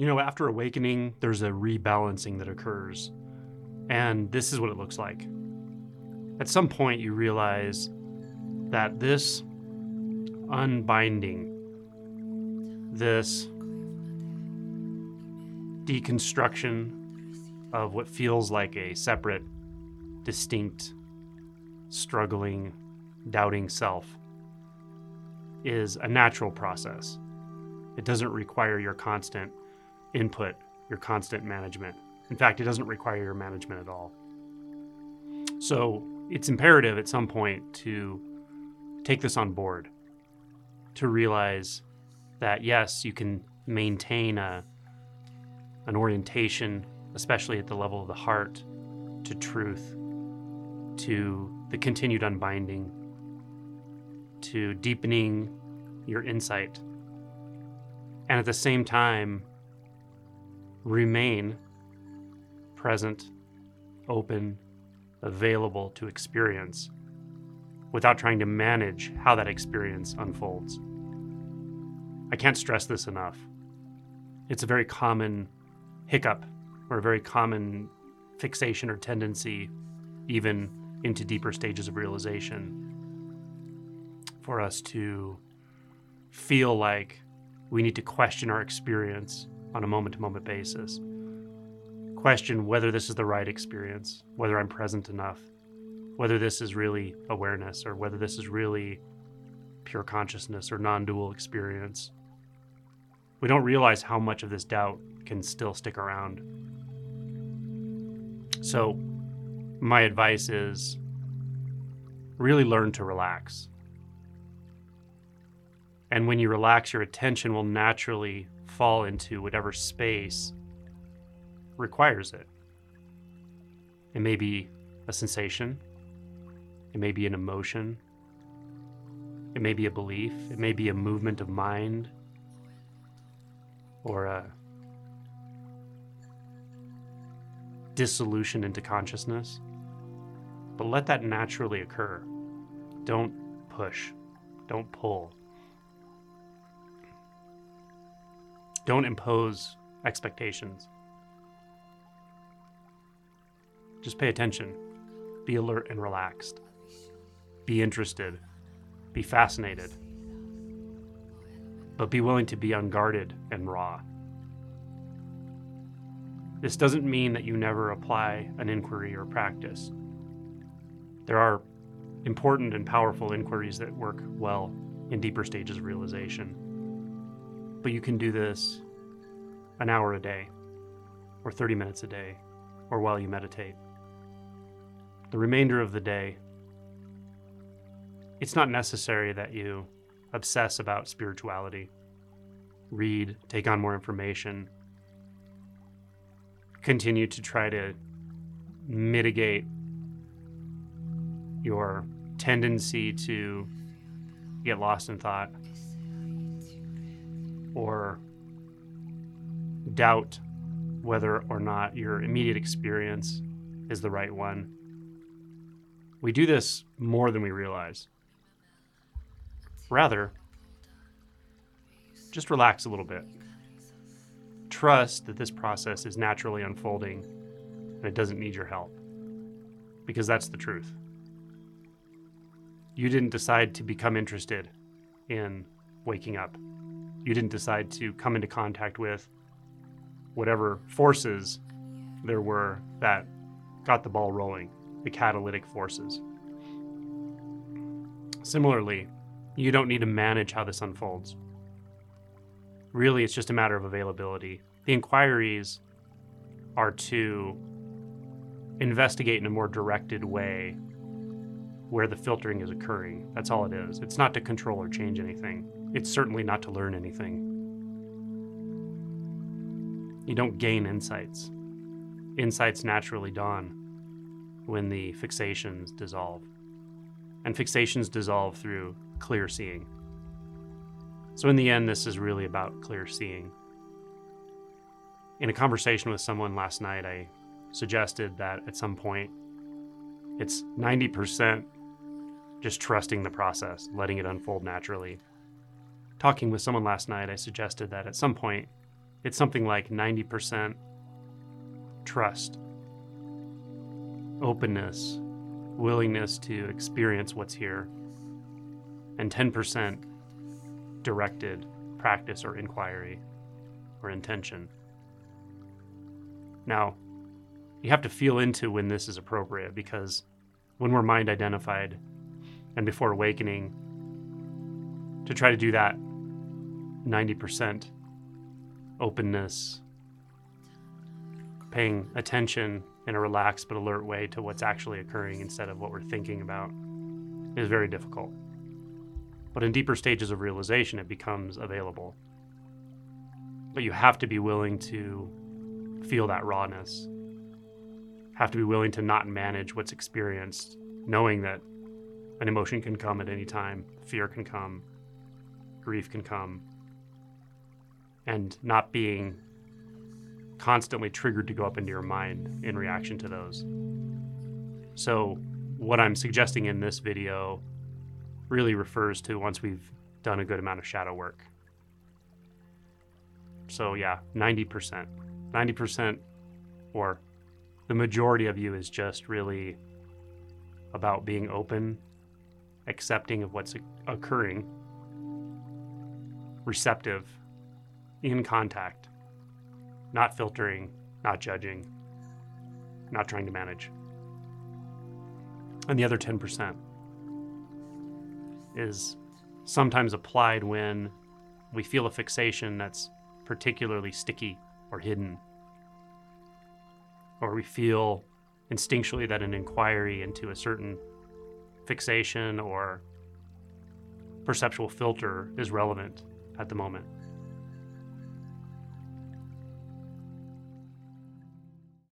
You know, after awakening, there's a rebalancing that occurs. And this is what it looks like. At some point, you realize that this unbinding, this deconstruction of what feels like a separate, distinct, struggling, doubting self is a natural process. It doesn't require your constant input, your constant management. In fact, it doesn't require your management at all. So it's imperative at some point to take this on board, to realize that yes, you can maintain a, an orientation, especially at the level of the heart, to truth, to the continued unbinding, to deepening your insight, and at the same time, remain present, open, available to experience without trying to manage how that experience unfolds. I can't stress this enough. It's a very common hiccup or a very common fixation or tendency, even into deeper stages of realization, for us to feel like we need to question our experience on a moment to moment basis. Question whether this is the right experience, whether I'm present enough, whether this is really awareness, or whether this is really pure consciousness or non dual experience. We don't realize how much of this doubt can still stick around. So, my advice is really learn to relax. And when you relax, your attention will naturally fall into whatever space requires it. It may be a sensation, it may be an emotion, it may be a belief, it may be a movement of mind, or a dissolution into consciousness. But let that naturally occur. Don't push, don't pull. Don't impose expectations. Just pay attention. Be alert and relaxed. Be interested. Be fascinated. But be willing to be unguarded and raw. This doesn't mean that you never apply an inquiry or practice. There are important and powerful inquiries that work well in deeper stages of realization. But you can do this an hour a day, or 30 minutes a day, or while you meditate. The remainder of the day, it's not necessary that you obsess about spirituality, read, take on more information, continue to try to mitigate your tendency to get lost in thought or doubt whether or not your immediate experience is the right one. We do this more than we realize. Rather, just relax a little bit. Trust that this process is naturally unfolding and it doesn't need your help. Because that's the truth. You didn't decide to become interested in waking up. You didn't decide to come into contact with whatever forces there were that got the ball rolling, the catalytic forces. Similarly, you don't need to manage how this unfolds. Really, it's just a matter of availability. The inquiries are to investigate in a more directed way where the filtering is occurring. That's all it is. It's not to control or change anything. It's certainly not to learn anything. You don't gain insights. Insights naturally dawn when the fixations dissolve. And fixations dissolve through clear seeing. So, in the end, this is really about clear seeing. In a conversation with someone last night, I suggested that at some point it's 90% just trusting the process, letting it unfold naturally. Talking with someone last night, I suggested that at some point it's something like 90% trust, openness, willingness to experience what's here, and 10% directed practice or inquiry or intention. Now, you have to feel into when this is appropriate because when we're mind identified and before awakening, to try to do that 90% openness, paying attention in a relaxed but alert way to what's actually occurring instead of what we're thinking about is very difficult. But in deeper stages of realization, it becomes available. But you have to be willing to feel that rawness, have to be willing to not manage what's experienced, knowing that an emotion can come at any time, fear can come, grief can come, and not being constantly triggered to go up into your mind in reaction to those. So, what I'm suggesting in this video really refers to once we've done a good amount of shadow work. So, yeah, 90%. 90% or the majority of you is just really about being open, accepting of what's occurring, receptive, in contact, not filtering, not judging, not trying to manage. And the other 10% is sometimes applied when we feel a fixation that's particularly sticky or hidden. Or we feel instinctually that an inquiry into a certain fixation or perceptual filter is relevant at the moment.